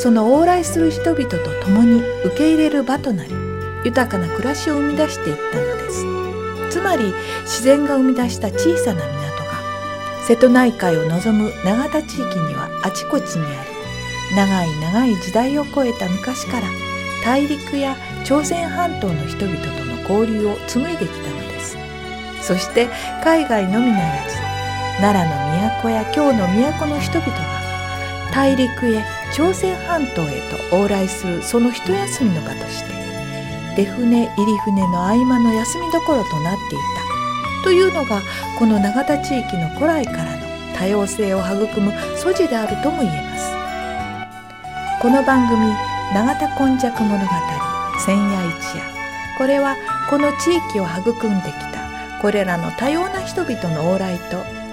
その往来する人々と共に受け入れる場となり豊かな暮らしを生み出していったのです。つまり自然が生み出した小さな港が瀬戸内海を望む永田地域にはあちこちにあり長い長い時代を超えた昔から大陸や朝鮮半島の人々との交流を紡いできたのです。そして海外のみならず奈良の都や京の都の人々が大陸へ朝鮮半島へと往来するその一休みの場として出船入り船の合間の休みどころとなっていた。というのがこの永田地域の古来からの多様性を育む素地であるとも言えます。この番組「永田今昔物語千夜一夜」これはこの地域を育んできたこれらの多様な人々の往来と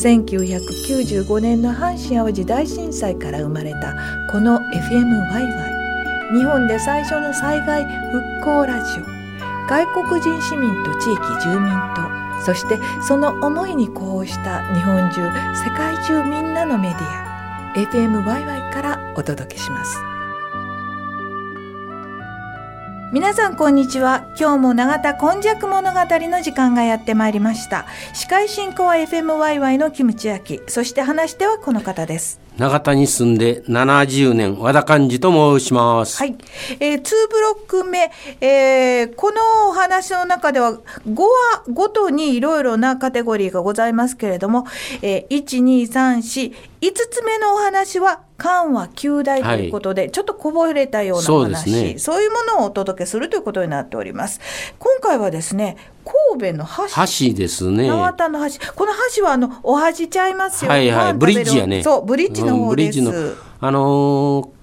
1995年の阪神・淡路大震災から生まれたこの FMYY 日本で最初の災害復興ラジオ。外国人市民と地域住民とそしてその思いに呼応した日本中世界中みんなのメディア。FMYY からお届けします。皆さんこんにちは。今日も永田今昔物語の時間がやってまいりました。司会進行は FMYY のキムチ焼きそして話してはこの方です。長田に住んで70年和田寛治と申します。はい、えー、2ブロック目、えー、このお話の中では5話ごとにいろいろなカテゴリーがございますけれども、えー、12345つ目のお話は緩和9大ということで、はい、ちょっとこぼれたような話そう、ね,、そういうものをお届けするということになっております。今回はですね神戸の橋橋ですね。縄田の橋この橋はあのお橋ちゃいますよはいはい。ブリッジやね。そうブリッジの方です、うん、あのー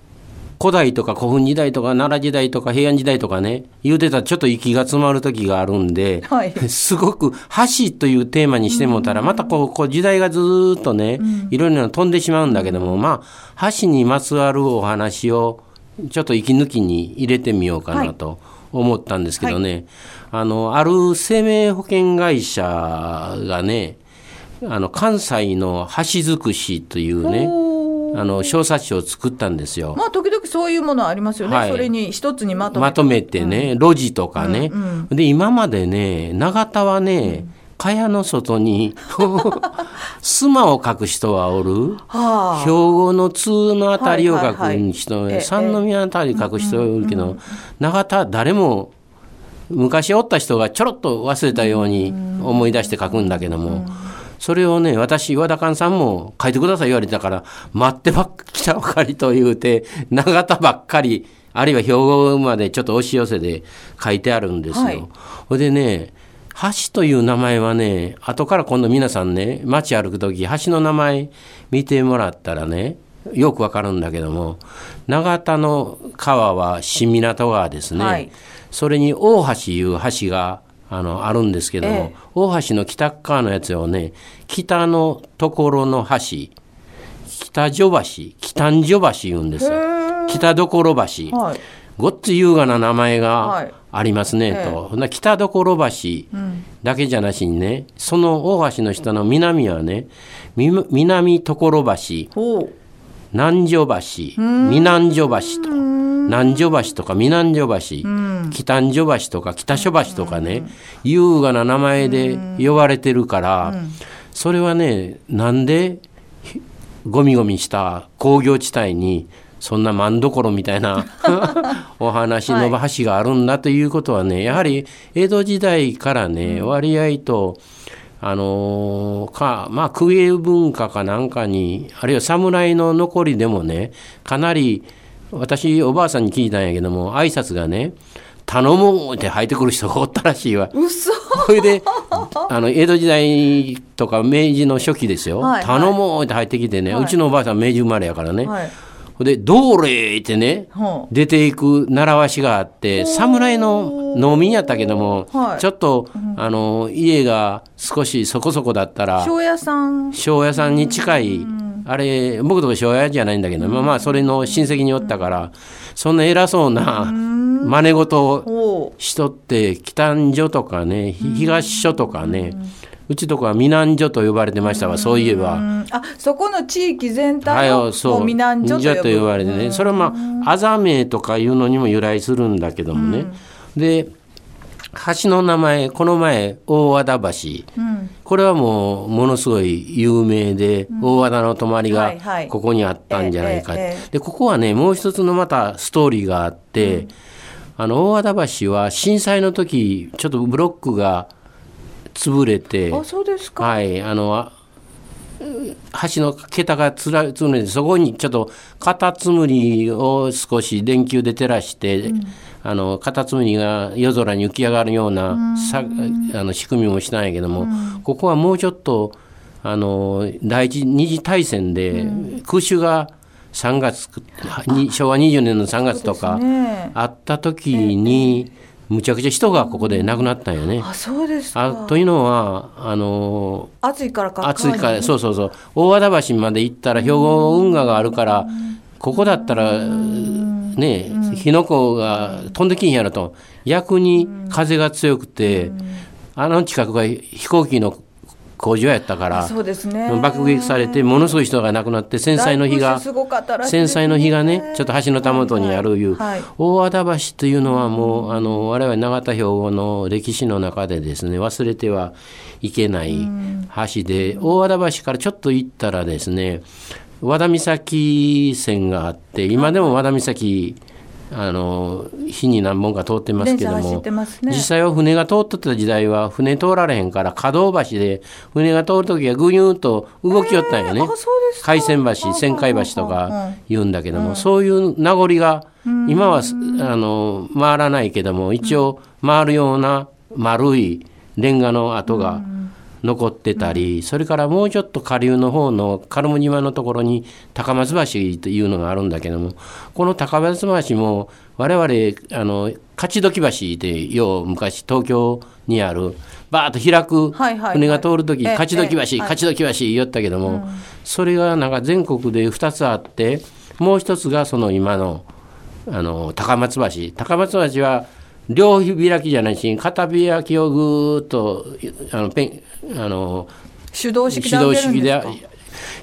古代とか古墳時代とか奈良時代とか平安時代とかね言うてたらちょっと息が詰まる時があるんで、はい、すごく橋というテーマにしてもたらまたこうこう時代がずっとね、いろいろな飛んでしまうんだけどもまあ橋にまつわるお話をちょっと息抜きに入れてみようかなと。はい。思ったんですけどね、はい、あのある生命保険会社がねあの関西の橋尽くしというねあの小冊子を作ったんですよ。まあ時々そういうものありますよね。はい、それに一つにまとめて。まとめてね、うん、路地とかね。うんうん、で今までね永田はね、うん蚊帳の外に スマを書く人はおる、はあ、兵庫の通のあたりを書く人、はいはい、三宮あたり書く人おるけど、永田誰も昔おった人がちょろっと忘れたように思い出して書くんだけども。それをね、私、和田勘さんも書いてください言われたから、待ってばっきたばかりと言うて、永田ばっかり、あるいは兵庫までちょっと押し寄せで書いてあるんですよ。はい、ほいでね、橋という名前はね、後から今度皆さんね、街歩く時、橋の名前見てもらったらね、よくわかるんだけども、永田の川は新湊川ですね。はい、それに大橋いう橋があのあるんですけども、ええ、大橋の北側のやつをね、北のところの橋、北女橋、北ん女橋言うんですよ。北所橋。はい。ごっつ優雅な名前がありますねと、ええ、北所橋だけじゃなしにね、その大橋の下の南はね南所橋南城橋南城橋と南城橋とか南城橋北城橋とか北所橋とかね優雅な名前で呼ばれてるからそれはねなんでゴミゴミした工業地帯にそんな真所みたいな お話の橋があるんだということはね、やはり江戸時代からね、割合と、あのー、か、まあ、公営文化かなんかに、あるいは侍の残りでもね、かなり、私、おばあさんに聞いたんやけども、挨拶がね、頼むって入ってくる人がおったらしいわ。嘘。それで、あの、江戸時代とか明治の初期ですよ。はいはい、頼むって入ってきてね、はい、うちのおばあさん明治生まれやからね。はい。で、どれってね、出ていく習わしがあって、侍の農民やったけども、はい、ちょっと、あの、家が少しそこそこだったら、庄屋さん。庄屋さんに近い、あれ、僕とか庄屋じゃないんだけど、まあまあ、それの親戚におったから、そんな偉そうな真似事をしとって、北所とかね、東所とかね、うちとかは南所と呼ばれてましたわそういえば。あそこの地域全体を南所と呼ばれてね。それはまああざ名とかいうのにも由来するんだけどもね。で橋の名前この前大和田橋、うん、これはもうものすごい有名で、うん、大和田の泊まりがここにあったんじゃないか、でここはねもう一つのまたストーリーがあって、うん、あの大和田橋は震災の時ちょっとブロックが潰れてあそうですか。はいあの橋の桁がつらつれてそこにちょっとカタツムリを少し電球で照らして、うん、あのカタツムリが夜空に浮き上がるようなさあの仕組みもしたんやけども、うん、ここはもうちょっとあの第一二次大戦で空襲が3月昭和20年の3月とかあった時に。むちゃくちゃ人がここで亡くなったんよね。あそうですか。あというのはあの暑いからか暑いからそうそうそう。大和田橋まで行ったら兵庫運河があるからここだったらね火の粉が飛んできんやろと。逆に風が強くてあの近くが飛行機の工場やったからそうですね。爆撃されてものすごい人が亡くなって戦災の日が戦災の日がねちょっと橋のたもとにあるいう、はい。はい、大和田橋というのはもうあの我々永田兵庫の歴史の中でですね忘れてはいけない橋で大和田橋からちょっと行ったらですね和田岬線があって今でも和田岬あの日に何本か通ってますけども、ね、実際は船が通っとった時代は船通られへんから可動橋で船が通る時はぐにゅーと動きよったんよね、海鮮橋旋回橋とか言うんだけども、うん、そういう名残が今はあの回らないけども一応回るような丸いレンガの跡が、うん残ってたり、それからもうちょっと下流の方の軽ム島のところに高松橋というのがあるんだけどもこの高松橋も我々あの勝どき橋でよう昔東京にあるバーッと開く船が通る時、勝どき橋、勝どき橋言ったけども、それがなんか全国で2つあってもう一つがその今のあの高松橋。高松橋は両開きじゃないし片開きをぐーっとあのペンあの手動式で手動式で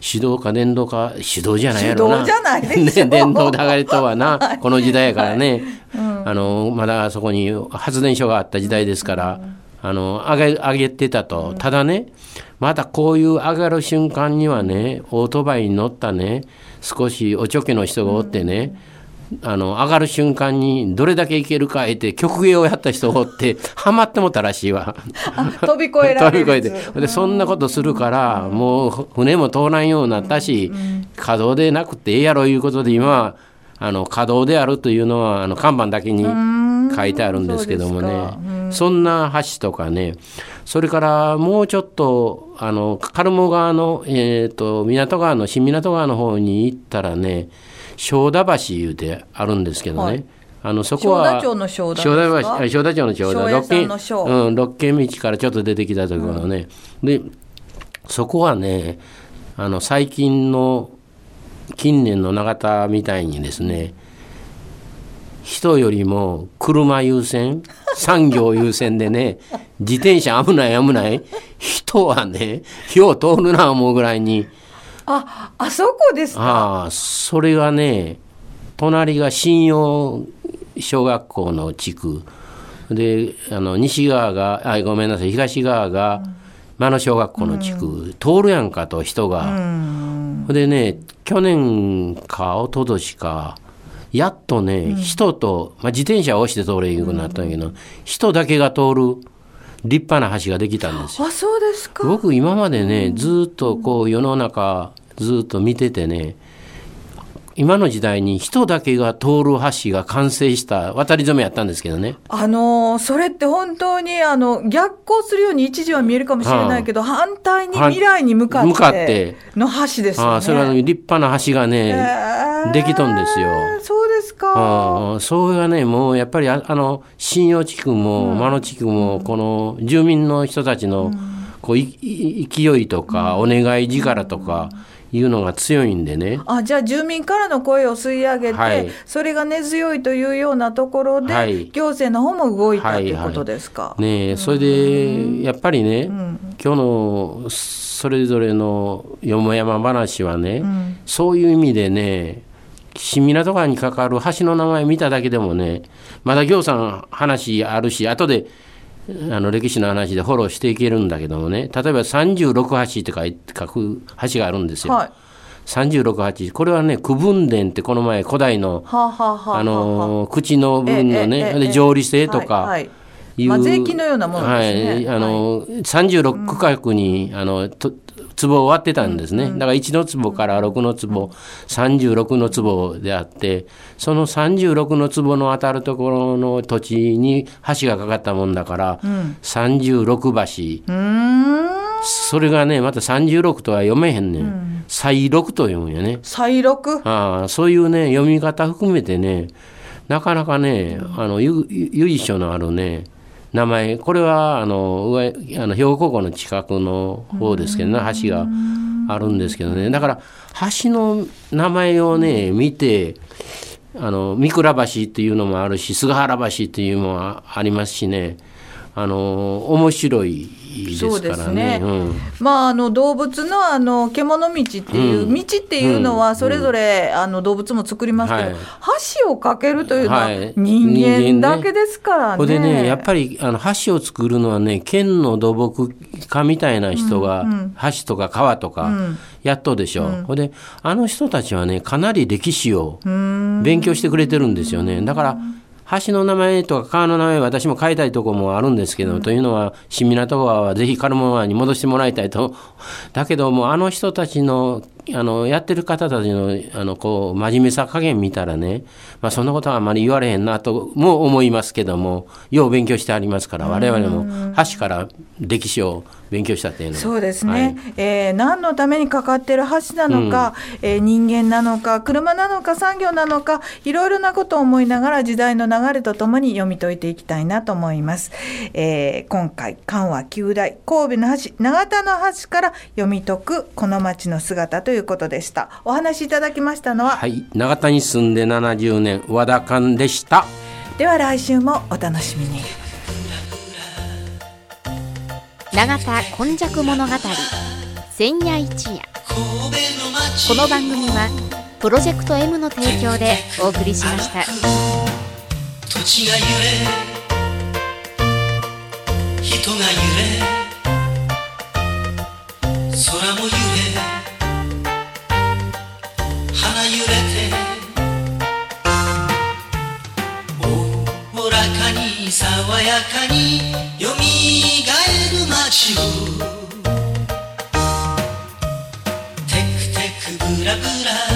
手動か？電動か手動じゃないやろな。手動じゃないでね、電動で上がりとはな、はい、この時代やからね、はいうん、あのまだそこに発電所があった時代ですから、うん、あの上げ上げてたと、ただねまたこういう上がる瞬間にはねオートバイに乗ったね少しおちょけの人がおってね、うんあの上がる瞬間にどれだけいけるかって曲芸をやった人をって ハマってもたらしいわ。飛び越えられ飛び越えて。でそんなことするからもう船も通らんようになったし稼働でなくてええやろいうことで今はあの稼働であるというのはあの看板だけに書いてあるんですけどもね。そんな橋とかね。それからもうちょっとあのカルモ川の、えーと港川の新港川の方に行ったらね正田橋いうてあるんですけどね、はい、あのそこは正田町の正田正田橋正田町の正田。六軒,、うん、六軒道からちょっと出てきたところね、うん、でそこはねあの最近の近年の永田みたいにですね人よりも車優先 産業優先でね自転車危ない危ない人はねよう通るな思うぐらいにああそこですか。あそれがね隣が信用小学校の地区。であの西側があごめんなさい東側が真野小学校の地区、うん、通るやんかと人が。うん、でね去年か一昨年かやっとね、うん、人と、まあ、自転車を押して通れるようになったんやけど、人だけが通る立派な橋ができたんですよ。あそうですか僕今までねずっとこう世の中ずっと見ててね今の時代に人だけが通る橋が完成した渡り初めやったんですけどね。あのー、それって本当にあの逆行するように一時は見えるかもしれないけど、はあ、反対に未来に向かっての橋ですよね。あそれは立派な橋がね、えー、できとんですよ。そうですか？あそれがね、もうやっぱりあの信用地区も真野地区も、この住民の人たちのこう勢いとか、お願い力とか、うん。いうのが強いんでね。あじゃあ住民からの声を吸い上げて、はい、それが根強いというようなところで、はい、行政の方も動いたということですか？はい。はい、ねそれでやっぱりね、うん、今日のそれぞれのよもやま話はね、うん、そういう意味でね新港川にかかる橋の名前見ただけでもねまだ行さん話あるし後であの歴史の話でフォローしていけるんだけどもね例えば36橋って書く橋があるんですよ。はい。36橋。これはね区分殿ってこの前古代の、あの口の部分のね、で条理性とかいう、まあ、税金のようなものですね、はい、あの、はい、36区画に、あのと壺を割ってたんですね、だから1の壺から6の壺、36の壺であってその36の壺の当たるところの土地に橋がかかったもんだから、うん、36橋。それがねまた36とは読めへんねん、うん、彩録と読むんやね。彩録ああそういうね読み方含めてねなかなかねあの由緒のあるね名前。これはあの上あの兵庫高校の近くの方ですけどね。橋があるんですけどね。だから橋の名前をね見てあの三倉橋っていうのもあるし菅原橋っていうのもありますしね。あの面白いですからね。ね。うん、まああの動物のあの獣道っていう、道っていうのはそれぞれ、あの動物も作りますけど、はい、橋を架けるというのは人間だけですからね。ね。でねやっぱりあの橋を作るのはね県の土木家みたいな人が、橋とか川とかやっとでしょ。う。ん、であの人たちはねかなり歴史を勉強してくれてるんですよね。だから橋の名前とか川の名前私も変えたいとこもあるんですけど、うん、というのは新港川はぜひカルモ川に戻してもらいたいと。だけどもあの人たちのあのやってる方たちのあのこう真面目さ加減見たらね、まあ、そんなことはあまり言われへんなとも思いますけどもよう勉強してありますから我々も橋から歴史を勉強したっていうの。そうですね、はい、えー、何のためにかかってる橋なのか、うん、えー、人間なのか車なのか産業なのかいろいろなことを思いながら時代の流れとともに読み解いていきたいなと思います、えー、今回関和九大神戸の橋永田の橋から読み解くこの町の姿ということでした。お話しいただきましたのははい。永田に住んで70年和田勘でした。では来週もお楽しみに永田今昔物語千夜一夜。この番組はプロジェクト M の提供でお送りしました。土地が揺れ人が揺れ空も揺れ爽やかによみがえる街を。テクテクブラブラ。